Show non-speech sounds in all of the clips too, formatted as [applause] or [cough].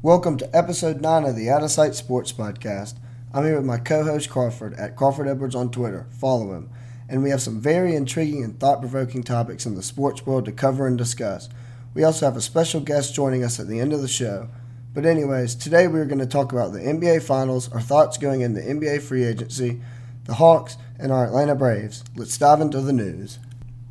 Welcome to episode 9 of the Out of Sight Sports Podcast. I'm here with my co host Crawford at Crawford Edwards on Twitter. Follow him. And we have some very intriguing and thought provoking topics in the sports world to cover and discuss. We also have a special guest joining us at the end of the show. But, anyways, today we're going to talk about the NBA Finals, our thoughts going into the NBA free agency, the Hawks, and our Atlanta Braves. Let's dive into the news.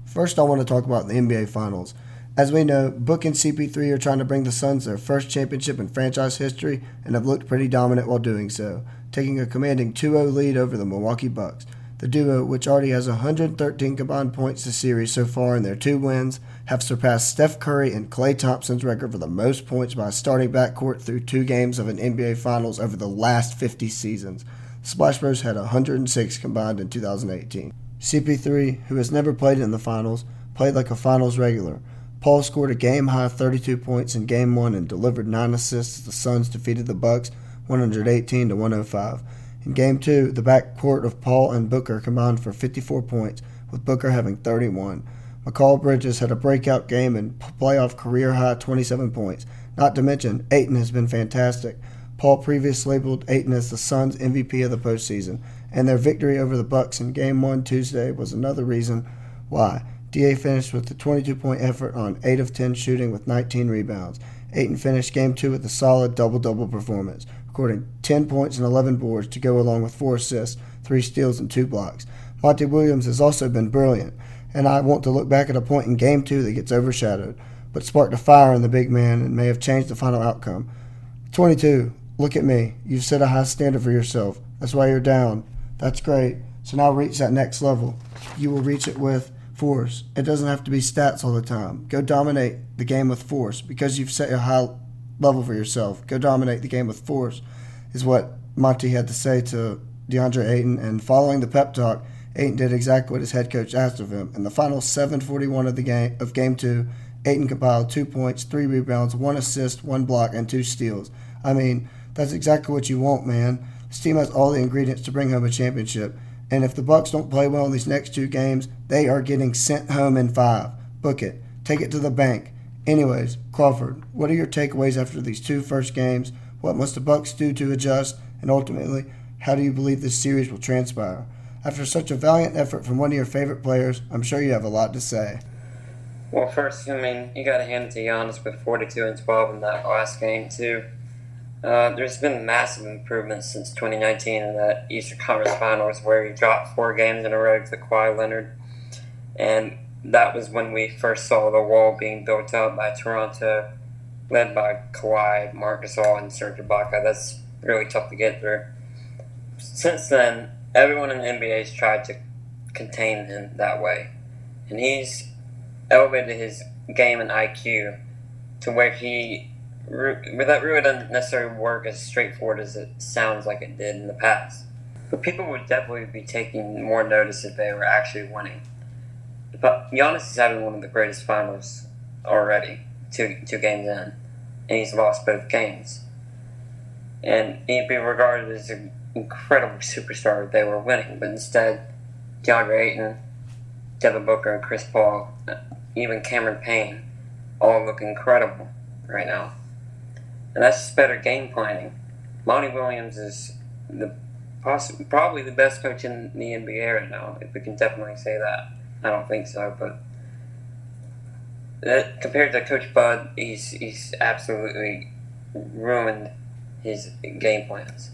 First, I want to talk about the NBA Finals. As we know, Book and CP3 are trying to bring the Suns their first championship in franchise history and have looked pretty dominant while doing so, taking a commanding 2 0 lead over the Milwaukee Bucks. The duo, which already has 113 combined points this series so far in their two wins, have surpassed Steph Curry and Klay Thompson's record for the most points by a starting backcourt through two games of an NBA Finals over the last 50 seasons. Splash Bros had 106 combined in 2018. CP3, who has never played in the Finals, played like a Finals regular Paul scored a game high 32 points in game 1 and delivered 9 assists as the Suns defeated the Bucks 118 to 105. In game 2, the backcourt of Paul and Booker combined for 54 points, with Booker having 31. Mikal Bridges had a breakout game and playoff career high 27 points. Not to mention, Ayton has been fantastic. Paul previously labeled Ayton as the Suns' MVP of the postseason, and their victory over the Bucks in Game 1 Tuesday was another reason why. DA finished with a 22 point effort on 8 of 10 shooting with 19 rebounds. Ayton finished game 2 with a solid double double performance, recording 10 points and 11 boards to go along with 4 assists, 3 steals, and 2 blocks. Monty Williams has also been brilliant, and I want to look back at a point in game 2 that gets overshadowed, but sparked a fire in the big man and may have changed the final outcome. 22. Look at me. You've set a high standard for yourself. That's why you're down. That's great. So now reach that next level. You will reach it with force. It doesn't have to be stats all the time. Go dominate the game with force because you've set a high level for yourself. Go dominate the game with force, is what Monty had to say to DeAndre Ayton. And following the pep talk, Ayton did exactly what his head coach asked of him. In the final 7:41 of the game of Game Two, Ayton compiled two points, three rebounds, one assist, one block, and two steals. I mean, that's exactly what you want, man. This team has all the ingredients to bring home a championship. And if the Bucks don't play well in these next two games, they are getting sent home in five. Book it. Take it to the bank. Anyways, Crawford, what are your takeaways after these two first games? What must the Bucks do to adjust? And ultimately, how do you believe this series will transpire? After such a valiant effort from one of your favorite players, I'm sure you have a lot to say. Well, first, I mean, you got to hand it to Giannis with 42 and 12 in that last game, too. Uh, there's been massive improvements since 2019 in that Eastern Conference Finals where he dropped four games in a row to Kawhi Leonard. And that was when we first saw the wall being built up by Toronto, led by Kawhi, Marc Gasol, and Serge Ibaka. That's really tough to get through. Since then, everyone in the NBA has tried to contain him that way. And he's elevated his game and IQ to where he but that really doesn't necessarily work as straightforward as it sounds like it did in the past. But people would definitely be taking more notice if they were actually winning. But Giannis is having one of the greatest finals already, two two games in, and he's lost both games. And he'd be regarded as an incredible superstar if they were winning, but instead, DeAndre Ayton, Devin Booker, and Chris Paul, even Cameron Payne, all look incredible right now and that's better game planning. Monty Williams is the possibly probably the best coach in the NBA right now. If we can definitely say that, I don't think so, but that, compared to Coach Bud, he's he's absolutely ruined his game plans.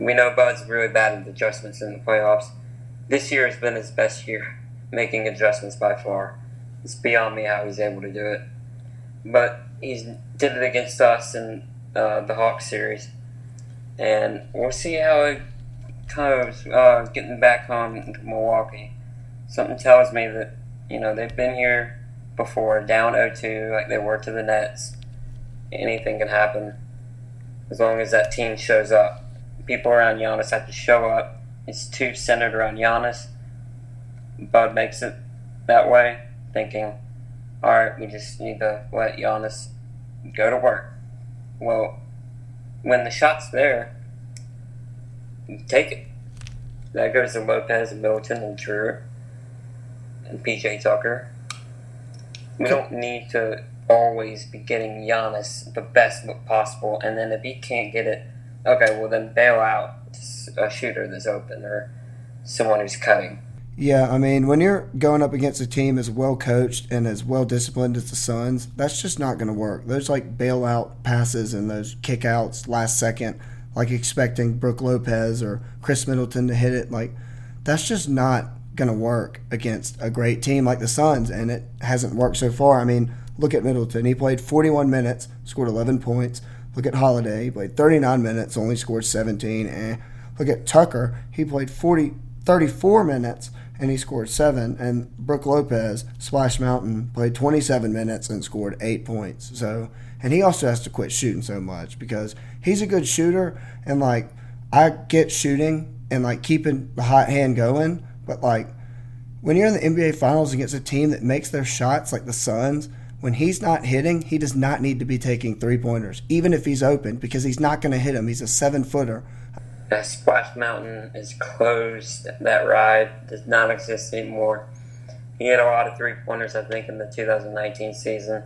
We know Bud's really bad at adjustments in the playoffs. This year has been his best year making adjustments by far. It's beyond me how he's able to do it. But he did it against us in uh, the Hawks series, and we'll see how it goes uh, getting back home to Milwaukee. Something tells me that you know they've been here before, down 0-2 like they were to the Nets. Anything can happen as long as that team shows up. People around Giannis have to show up. It's too centered around Giannis. Bud makes it that way, thinking, all right, we just need to let Giannis go to work. Well, when the shot's there, take it. That goes to Lopez and Middleton and Jrue and PJ Tucker. We don't need to always be getting Giannis the best look possible, and then if he can't get it, okay, well then bail out a shooter that's open or someone who's cutting. Yeah, I mean, when you're going up against a team as well coached and as well disciplined as the Suns, that's just not going to work. Those like bailout passes and those kickouts last second, like expecting Brook Lopez or Khris Middleton to hit it, like that's just not going to work against a great team like the Suns, and it hasn't worked so far. I mean, look at Middleton. He played 41 minutes, scored 11 points. Look at Holiday. He played 39 minutes, only scored 17. Eh. Look at Tucker. He played 40, 34 minutes and he scored seven. And Brook Lopez, Splash Mountain, played 27 minutes and scored eight points. So, and he also has to quit shooting so much because he's a good shooter. And like, I get shooting and like keeping the hot hand going, but like, when you're in the NBA Finals against a team that makes their shots like the Suns, when he's not hitting, he does not need to be taking three pointers, even if he's open, because he's not going to hit him. He's a seven footer. That Splash Mountain is closed. That ride does not exist anymore. He had a lot of three pointers, I think, in the 2019 season,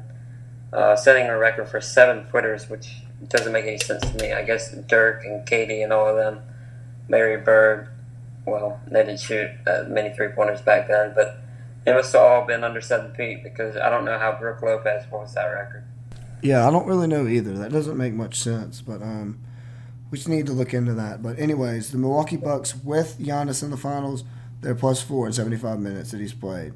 uh, setting a record for seven footers, which doesn't make any sense to me. I guess Dirk and KD and all of them, Larry Bird, well, they didn't shoot uh, many three pointers back then, but it must have all been under seven feet because I don't know how Brook Lopez holds that record. Yeah, I don't really know either. That doesn't make much sense, but um, we just need to look into that. But anyways, the Milwaukee Bucks with Giannis in the finals, they're plus four in 75 minutes that he's played,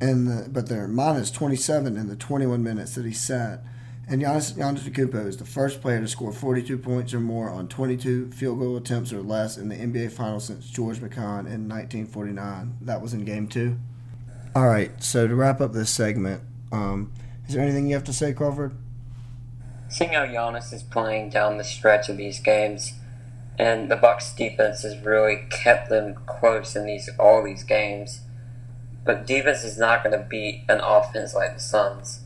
and the, but they're minus 27 in the 21 minutes that he sat. And Giannis Antetokounmpo is the first player to score 42 points or more on 22 field goal attempts or less in the NBA Finals since George Mikan in 1949. That was in Game Two. All right. So to wrap up this segment, um, is there anything you have to say, Crawford? Seeing how Giannis is playing down the stretch of these games, and the Bucks defense has really kept them close in these all these games. But defense is not going to beat an offense like the Suns,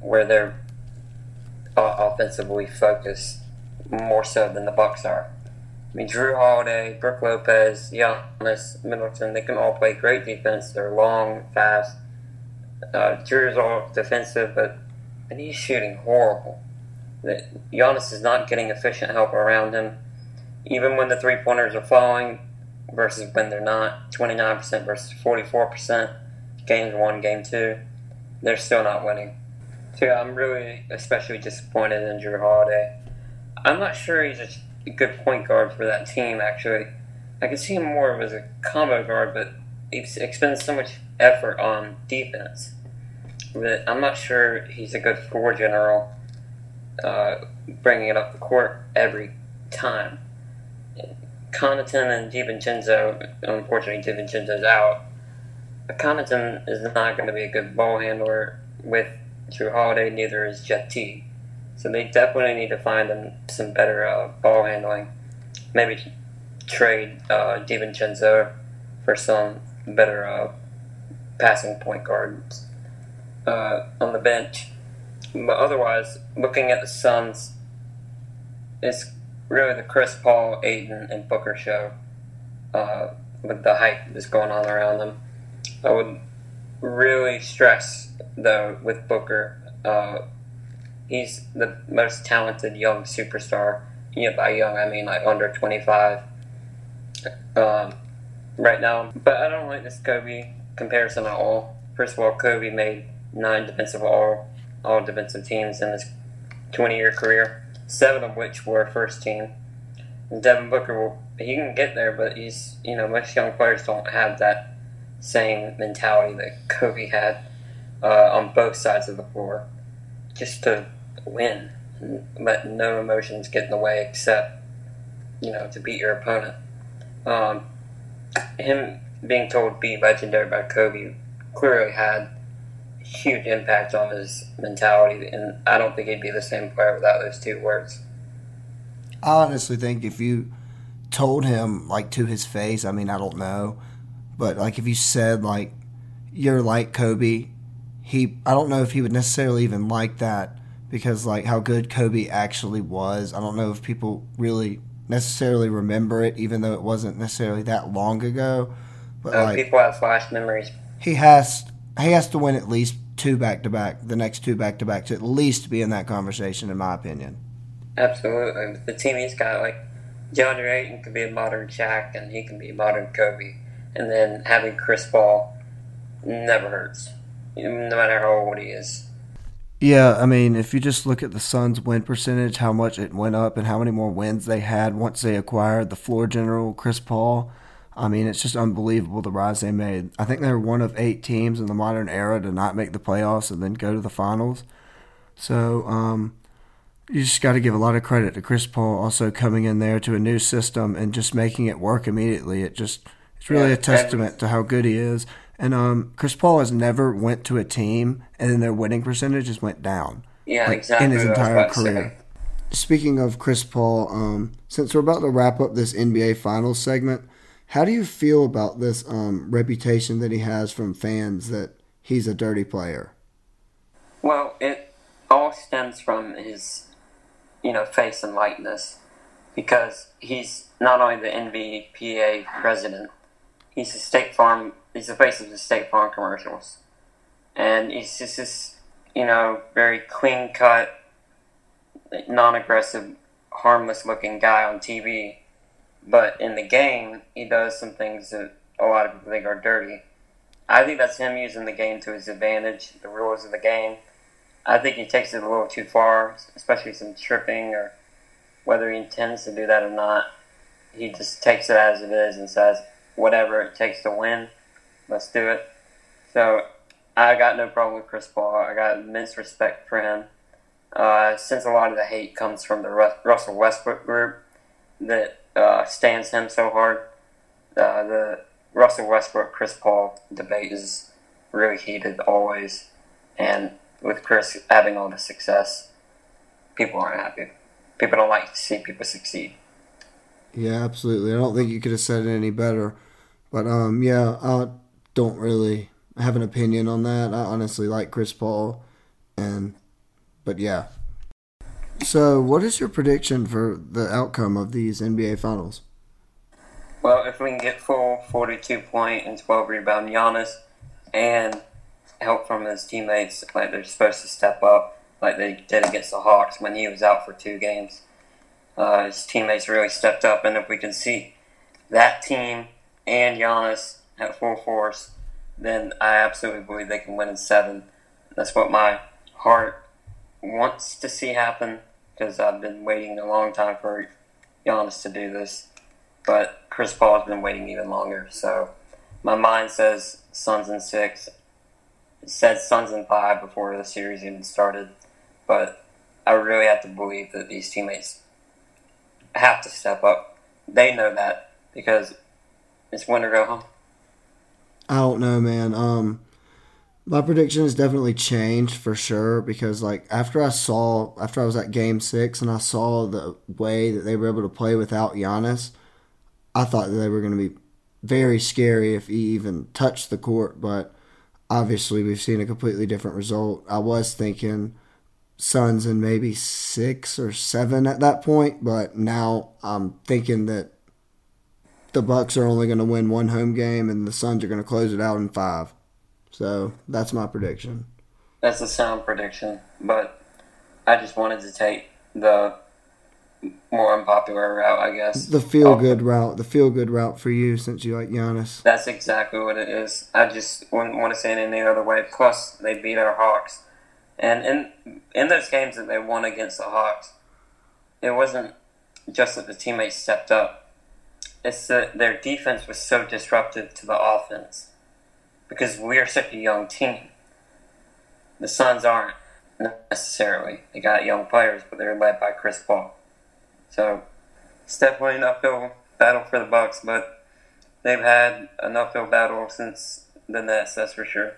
where they're offensively focused more so than the Bucks are. I mean, Jrue Holiday, Brook Lopez, Giannis, Middleton, they can all play great defense. They're long, fast. Uh, Jrue's all defensive, but and he's shooting horrible that Giannis is not getting efficient help around him, even when the three pointers are falling versus when they're not. 29% versus 44%. Games one, game two, they're still not winning. So yeah, I'm really especially disappointed in Jrue Holiday. I'm not sure he's a good point guard for that team. Actually, I can see him more as a combo guard, but he expends so much effort on defense that I'm not sure he's a good floor general uh, bringing it up the court every time. Connaughton and DiVincenzo, unfortunately, DiVincenzo's out. Connaughton is not going to be a good ball handler with Jrue Holiday, neither is Jeff T. So they definitely need to find them some better uh, ball handling. Maybe trade uh, DiVincenzo for some better uh, passing point guards. Uh, on the bench, but otherwise, looking at the Suns, it's really the Chris Paul, Ayton, and Booker show uh, with the hype that's going on around them. I would really stress, though, with Booker, uh, he's the most talented young superstar. Yeah, by young, I mean like under 25 um, right now. But I don't like this Kobe comparison at all. First of all, Kobe made nine defensive all all defensive teams in his 20 year career, seven of which were first team. Devin Booker, will, he can get there, but he's, you know, most young players don't have that same mentality that Kobe had uh, on both sides of the floor. Just to win, let no emotions get in the way except, you know, to beat your opponent. Um, him being told to be legendary by Kobe clearly had huge impact on his mentality, and I don't think he'd be the same player without those two words. I honestly think if you told him like to his face, I mean, I don't know, but like if you said like you're like Kobe, he I don't know if he would necessarily even like that because like how good Kobe actually was. I don't know if people really necessarily remember it, even though it wasn't necessarily that long ago. But uh, like, people have flash memories. He has has to win at least two back to back, the next two back to back, to at least be in that conversation, in my opinion. Absolutely. The team he's got, like, DeAndre Ayton could be a modern Shaq, and he can be a modern Kobe. And then having Chris Paul never hurts, no matter how old he is. Yeah, I mean, if you just look at the Suns' win percentage, how much it went up, and how many more wins they had once they acquired the floor general, Chris Paul. I mean, it's just unbelievable the rise they made. I think they're one of eight teams in the modern era to not make the playoffs and then go to the finals. So, um, you just got to give a lot of credit to Chris Paul also coming in there to a new system and just making it work immediately. It just it's really yeah, a testament to how good he is. And um, Chris Paul has never went to a team and then their winning percentage just went down. Yeah, like, exactly. In his entire career. Speaking of Chris Paul, um, since we're about to wrap up this NBA Finals segment, how do you feel about this um, reputation that he has from fans that he's a dirty player? Well, it all stems from his, you know, face and likeness, because he's not only the NBPA president, he's a State Farm. He's the face of the State Farm commercials, and he's just this, you know, very clean cut, non-aggressive, harmless-looking guy on TV but in the game, he does some things that a lot of people think are dirty. I think that's him using the game to his advantage, the rules of the game. I think he takes it a little too far, especially some tripping or whether he intends to do that or not. He just takes it as it is and says, whatever it takes to win, let's do it. So I got no problem with Chris Paul. I got immense respect for him. Uh, since a lot of the hate comes from the Russell Westbrook group that uh, stands him so hard. Uh, the Russell Westbrook Chris Paul debate is really heated always, and with Chris having all the success, people aren't happy. People don't like to see people succeed. Yeah, absolutely. I don't think you could have said it any better. But um, yeah, I don't really have an opinion on that. I honestly like Chris Paul, and but yeah, so, what is your prediction for the outcome of these NBA Finals? Well, if we can get full 42 point and 12 rebound Giannis and help from his teammates, like they're supposed to step up, like they did against the Hawks when he was out for two games. Uh, his teammates really stepped up, and if we can see that team and Giannis at full force, then I absolutely believe they can win in seven. That's what my heart wants to see happen because I've been waiting a long time for Giannis to do this. But Chris Paul has been waiting even longer. So my mind says Suns in six. It said Suns in five before the series even started. But I really have to believe that these teammates have to step up. They know that because it's win or go home. I don't know, man. Um, my prediction has definitely changed for sure because like after I saw after I was at game six and I saw the way that they were able to play without Giannis, I thought that they were going to be very scary if he even touched the court, but obviously we've seen a completely different result. I was thinking Suns in maybe six or seven at that point, but now I'm thinking that the Bucks are only going to win one home game and the Suns are going to close it out in five. So that's my prediction. That's a sound prediction, but I just wanted to take the more unpopular route, I guess. The feel oh. good oh. route, the feel good route for you since you like Giannis. That's exactly what it is. I just wouldn't want to say it any other way. Plus, they beat our Hawks, and in in those games that they won against the Hawks, it wasn't just that the teammates stepped up. It's that their defense was so disruptive to the offense because we are such a young team. The Suns aren't necessarily. They got young players, but they're led by Chris Paul. So it's definitely an uphill battle for the Bucks, but they've had an uphill battle since the Nets, that's for sure.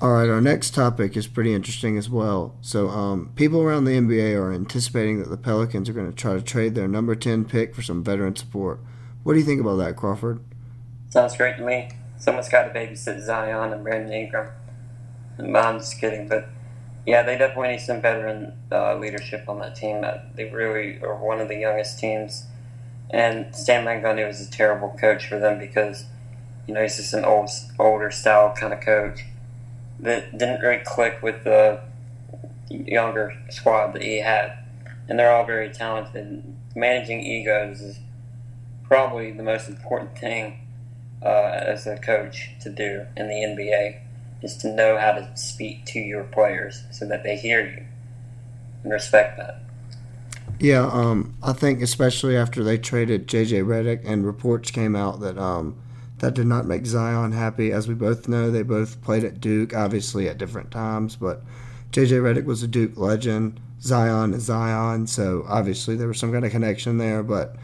All right, our next topic is pretty interesting as well. So, um, people around the NBA are anticipating that the Pelicans are going to try to trade their number 10 pick for some veteran support. What do you think about that, Crawford? Sounds great to me someone's got to babysit Zion and Brandon Ingram. I'm just kidding, but yeah, they definitely need some veteran uh, leadership on that team. Uh, they really are one of the youngest teams, and Stan Van Gundy was a terrible coach for them because you know he's just an old, older style kind of coach. that didn't really click with the younger squad that he had, and they're all very talented. Managing egos is probably the most important thing uh, as a coach to do in the NBA is to know how to speak to your players so that they hear you and respect that. Yeah, um, I think especially after they traded JJ Redick and reports came out that um, that did not make Zion happy. As we both know, they both played at Duke, obviously at different times, but JJ Redick was a Duke legend. Zion is Zion, so obviously there was some kind of connection there. But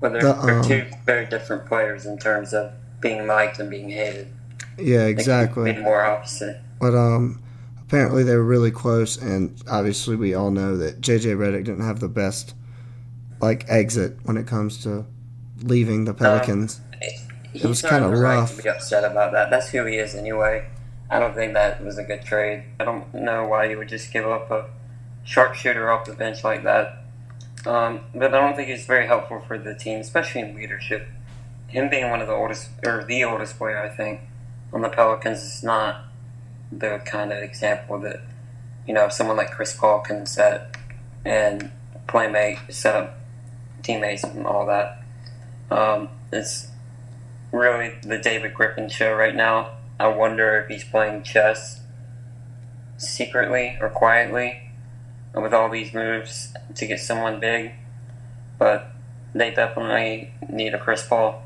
well, they're, the, they're um, two very different players in terms of being liked and being hated. Yeah, exactly. more opposite. But um, apparently they were really close, and obviously we all know that JJ Redick didn't have the best like exit when it comes to leaving the Pelicans. Um, it was kind of rough. Right to be upset about that. That's who he is anyway. I don't think that was a good trade. I don't know why you would just give up a sharpshooter off the bench like that. Um, but I don't think he's very helpful for the team, especially in leadership. Him being one of the oldest, or the oldest player, I think, on the Pelicans is not the kind of example that you know someone like Chris Paul can set and playmate, set up teammates and all that. Um, it's really the David Griffin show right now. I wonder if he's playing chess secretly or quietly with all these moves to get someone big. But they definitely need a Chris Paul.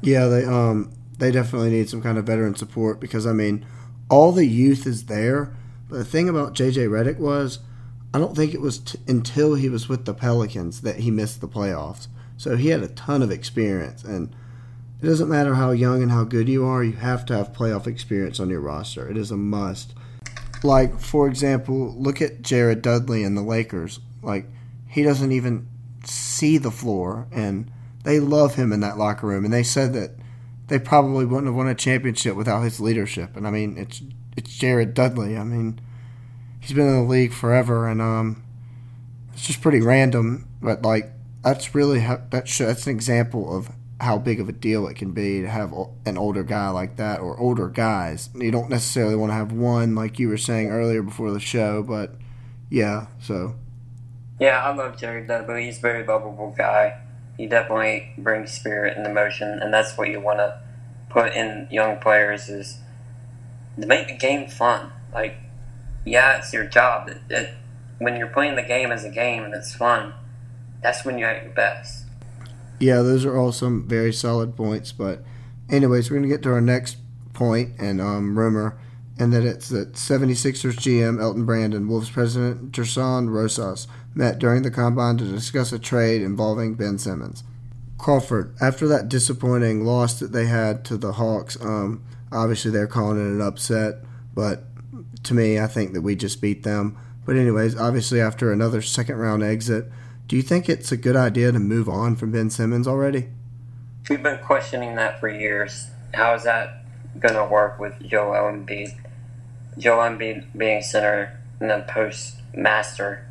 Yeah, they um they definitely need some kind of veteran support because I mean all the youth is there. But the thing about JJ Redick was, I don't think it was t- until he was with the Pelicans that he missed the playoffs. So he had a ton of experience, and it doesn't matter how young and how good you are, you have to have playoff experience on your roster. It is a must. Like, for example, look at Jared Dudley and the Lakers. Like, he doesn't even see the floor, and they love him in that locker room. And they said that they probably wouldn't have won a championship without his leadership. And I mean, it's it's Jared Dudley. I mean, he's been in the league forever, and um, it's just pretty random. But like, that's really how, that that's an example of how big of a deal it can be to have an older guy like that or older guys. You don't necessarily want to have one like you were saying earlier before the show, but yeah. So. Yeah, I love Jared Dudley. He's a very lovable guy he definitely brings spirit and emotion, and that's what you want to put in young players is to make the game fun. Like, yeah, it's your job. It, it, when you're playing the game as a game and it's fun, that's when you're at your best. Yeah, those are all some very solid points. But, anyways, we're going to get to our next point and um, rumor, and that it's that 76ers GM Elton Brand and Wolves president Gersson Rosas met during the combine to discuss a trade involving Ben Simmons. Crawford, after that disappointing loss that they had to the Hawks, um, obviously they're calling it an upset, but to me, I think that we just beat them. But, anyways, obviously, after another second round exit, do you think it's a good idea to move on from Ben Simmons already? We've been questioning that for years. How is that going to work with Joel Embiid? Joel Embiid being center and then post master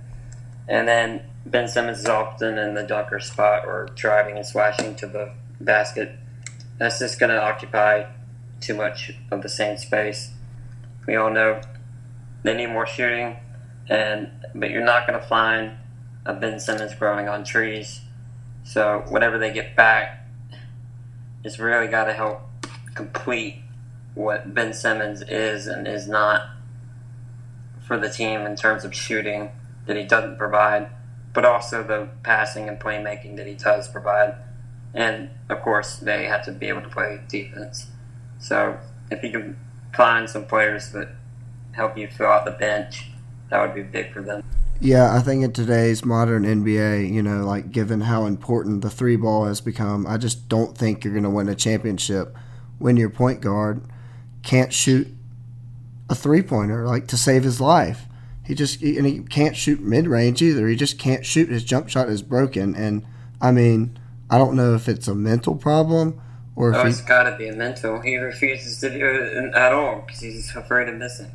and then Ben Simmons is often in the dunker spot or driving and slashing to the basket. That's just going to occupy too much of the same space. We all know they need more shooting, and but you're not going to find a Ben Simmons growing on trees. So whatever they get back, it's really got to help complete what Ben Simmons is and is not for the team in terms of shooting that he doesn't provide, but also the passing and playmaking that he does provide. And of course, they have to be able to play defense. So if you can find some players that help you fill out the bench, that would be big for them. Yeah, I think in today's modern NBA, you know, like given how important the three ball has become, I just don't think you're going to win a championship when your point guard can't shoot a three pointer, like to save his life. He just and he can't shoot mid range either. He just can't shoot. His jump shot is broken, and I mean, I don't know if it's a mental problem or if oh, it's got to be a mental. He refuses to do it at all because he's afraid of missing.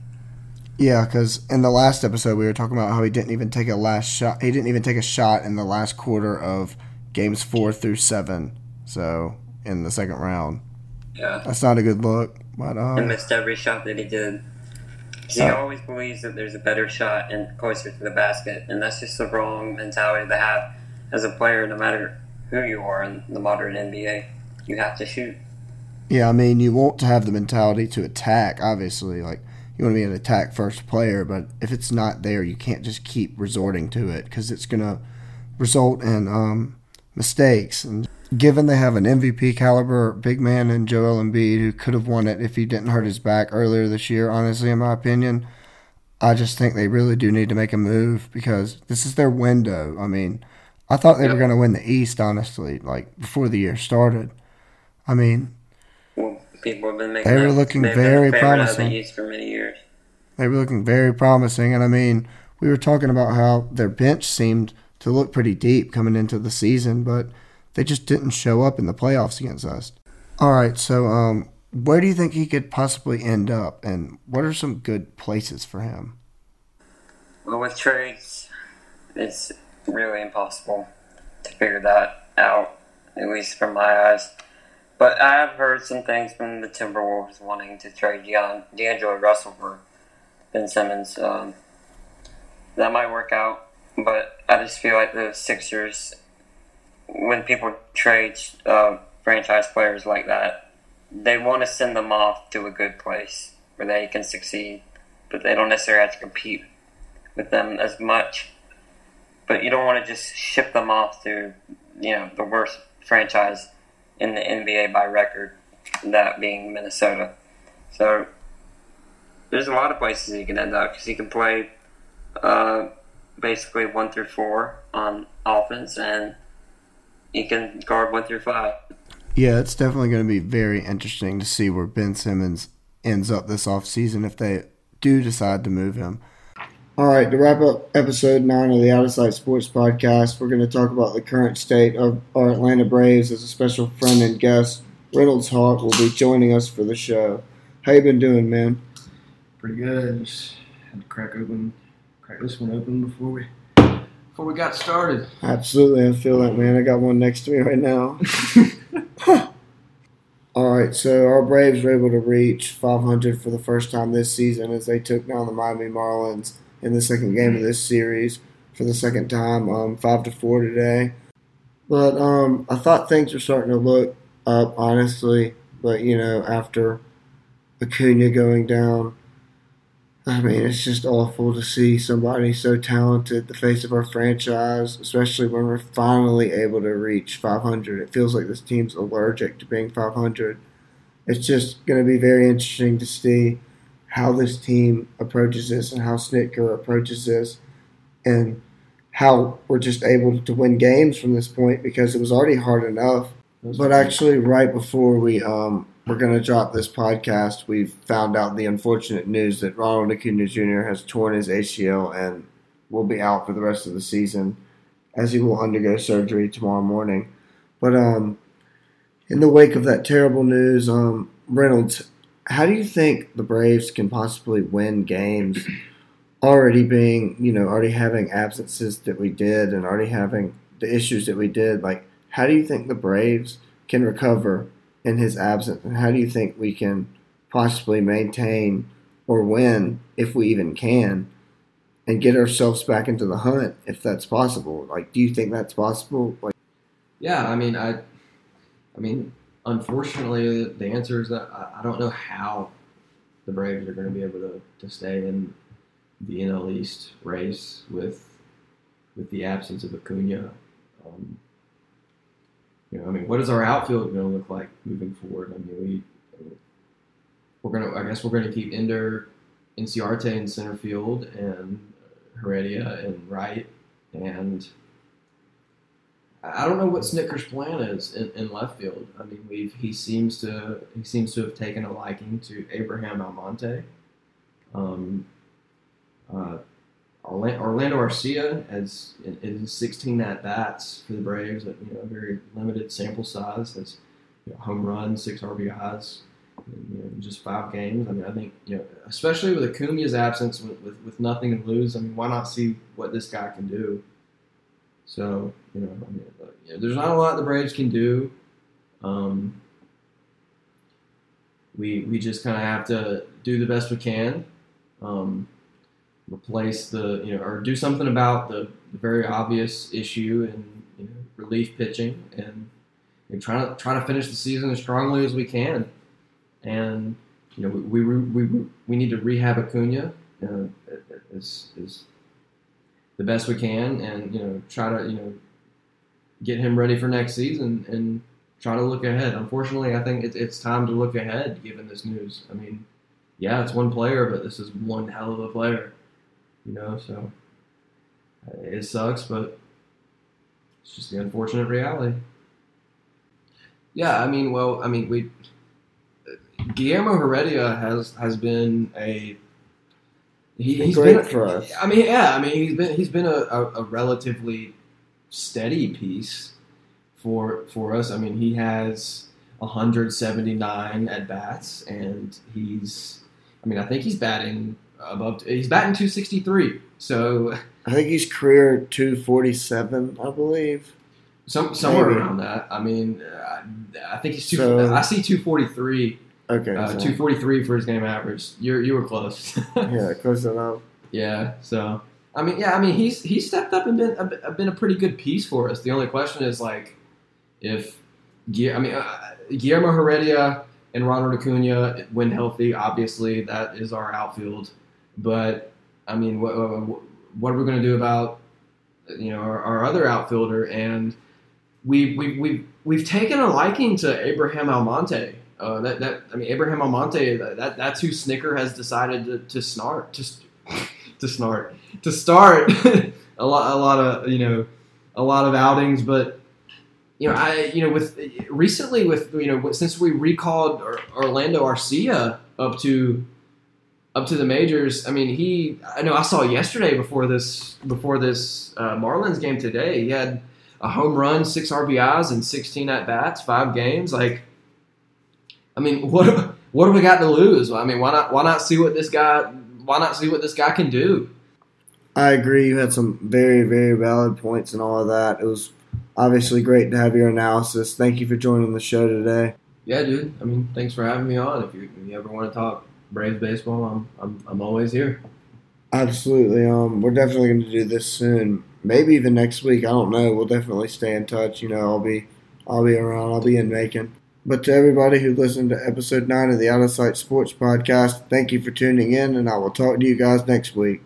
Yeah, because in the last episode we were talking about how he didn't even take a last shot. He didn't even take a shot in the last quarter of games four through seven. So in the second round, yeah, that's not a good look. But um, missed every shot that he did. He Oh. always believes that there's a better shot and closer to the basket, and that's just the wrong mentality to have as a player. No matter who you are in the modern NBA, you have to shoot. yeah, I mean, you want to have the mentality to attack. Obviously, like you want to be an attack first player, but if it's not there, you can't just keep resorting to it because it's gonna result in um, mistakes. And given they have an MVP caliber big man in Joel Embiid who could have won it if he didn't hurt his back earlier this year, honestly, in my opinion, I just think they really do need to make a move because this is their window. I mean, I thought they were going to win the East, honestly, like before the year started. I mean, Well, people have been making. They were that- looking very of the promising. East for many years. they were looking very promising. And I mean, we were talking about how their bench seemed to look pretty deep coming into the season, but they just didn't show up in the playoffs against us. All right, so um, where do you think he could possibly end up, and what are some good places for him? Well, with trades, it's really impossible to figure that out, at least from my eyes. But I have heard some things from the Timberwolves wanting to trade Deon, D'Angelo Russell for Ben Simmons. Um, that might work out, but I just feel like the Sixers, when people trade uh, franchise players like that, they want to send them off to a good place where they can succeed, but they don't necessarily have to compete with them as much. But you don't want to just ship them off to, you know, the worst franchise in the NBA by record, that being Minnesota. So there's a lot of places he can end up because he can play uh, basically one through four on offense, and he can guard one through five. Yeah, it's definitely going to be very interesting to see where Ben Simmons ends up this offseason if they do decide to move him. All right, to wrap up episode nine of the Out of Sight Sports Podcast, we're going to talk about the current state of our Atlanta Braves as a special friend and guest. Reynolds Hawk will be joining us for the show. How you been doing, man? pretty good. Just had to crack open, crack this one open before we before we got started. Absolutely, I feel that, man. I got one next to me right now. [laughs] All right, so our Braves were able to reach 500 for the first time this season as they took down the Miami Marlins in the second game of this series for the second time, um, five to four today. But um, I thought things were starting to look up, honestly. But you know, after Acuna going down, I mean, it's just awful to see somebody so talented, the face of our franchise, especially when we're finally able to reach 500. It feels like this team's allergic to being 500. It's just going to be very interesting to see how this team approaches this and how Snitker approaches this and how we're just able to win games from this point because it was already hard enough but actually, right before we um, we're going to drop this podcast, We've found out the unfortunate news that Ronald Acuna Jr. has torn his ACL and will be out for the rest of the season, as he will undergo surgery tomorrow morning. But um, in the wake of that terrible news, um, Reynolds, how do you think the Braves can possibly win games? Already being, you know, already having absences that we did, and already having the issues that we did, like how do you think the Braves can recover in his absence, and how do you think we can possibly maintain or win if we even can, and get ourselves back into the hunt if that's possible? Like, do you think that's possible? Like, Yeah, I mean, I, I mean, unfortunately, the answer is that I, I don't know how the Braves are going to be able to, to stay in the NL East race with with the absence of Acuna. Um, you know, I mean, what is our outfield going to look like moving forward? I mean, we we're gonna. I guess we're going to keep Ender, Inciarte in center field, and Heredia in right, and I don't know what Snitker's plan is in, in left field. I mean, we've he seems to he seems to have taken a liking to Abraham Almonte. Um, uh, Orlando Arcia has in, in 16 at bats for the Braves you know a very limited sample size. Has you know, home run, six RBIs, you know, just five games. I mean, I think you know, especially with Acuna's absence, with, with, with nothing to lose. I mean, why not see what this guy can do? So you know, I mean, you know, there's not a lot the Braves can do. Um, we we just kind of have to do the best we can, um, replace the you know or do something about the, the very obvious issue in you know, relief pitching and, and try to try to finish the season as strongly as we can, and you know we we we, we need to rehab Acuna uh, as, as the best we can, and you know try to you know get him ready for next season and try to look ahead. Unfortunately, I think it, it's time to look ahead given this news. I mean, yeah, it's one player, but this is one hell of a player, you know. So uh, it sucks, but it's just the unfortunate reality. Yeah, I mean, well, I mean, we Guillermo Heredia has has been a he, Been he's great been, for us. I mean, yeah, I mean, he's been he's been a, a, a relatively steady piece for for us. I mean, he has 179 at bats, and he's I mean, I think he's batting above he's batting 263. So I think he's career 247, I believe. some somewhere Maybe. around that. I mean, uh, I think he's two. So- I see 243. Okay. Uh, so- 243 for his game average. You you were close. [laughs] yeah, close enough. Yeah. So I mean, yeah, I mean, he's he's stepped up and been a, been a pretty good piece for us. The only question is like if I mean uh, Guillermo Heredia and Ronald Acuna when healthy, obviously that is our outfield. But I mean, what what are we going to do about you know our, our other outfielder? And we we we we've taken a liking to Abraham Almonte. Uh, that, that I mean Abraham Almonte that that's who Snitker has decided to, to snart to [laughs] to snart to start [laughs] a lot a lot of you know a lot of outings but you know I you know with recently with you know since we recalled Orlando Arcia up to up to the majors I mean he I know I saw yesterday before this before this uh, Marlins game today he had a home run six RBIs and 16 at bats five games like I mean [laughs] what what do we got to lose I mean why not why not see what this guy why not see what this guy can do I agree. You had some very, very valid points and all of that. It was obviously great to have your analysis. Thank you for joining the show today. Yeah, dude. I mean, thanks for having me on. If you, if you ever want to talk Braves baseball, I'm I'm, I'm always here. Absolutely. Um, we're definitely going to do this soon. Maybe even next week. I don't know. We'll definitely stay in touch. You know, I'll be, I'll be around. I'll be in Macon. But to everybody who listened to episode nine of the Out of Sight Sports Podcast, thank you for tuning in, and I will talk to you guys next week.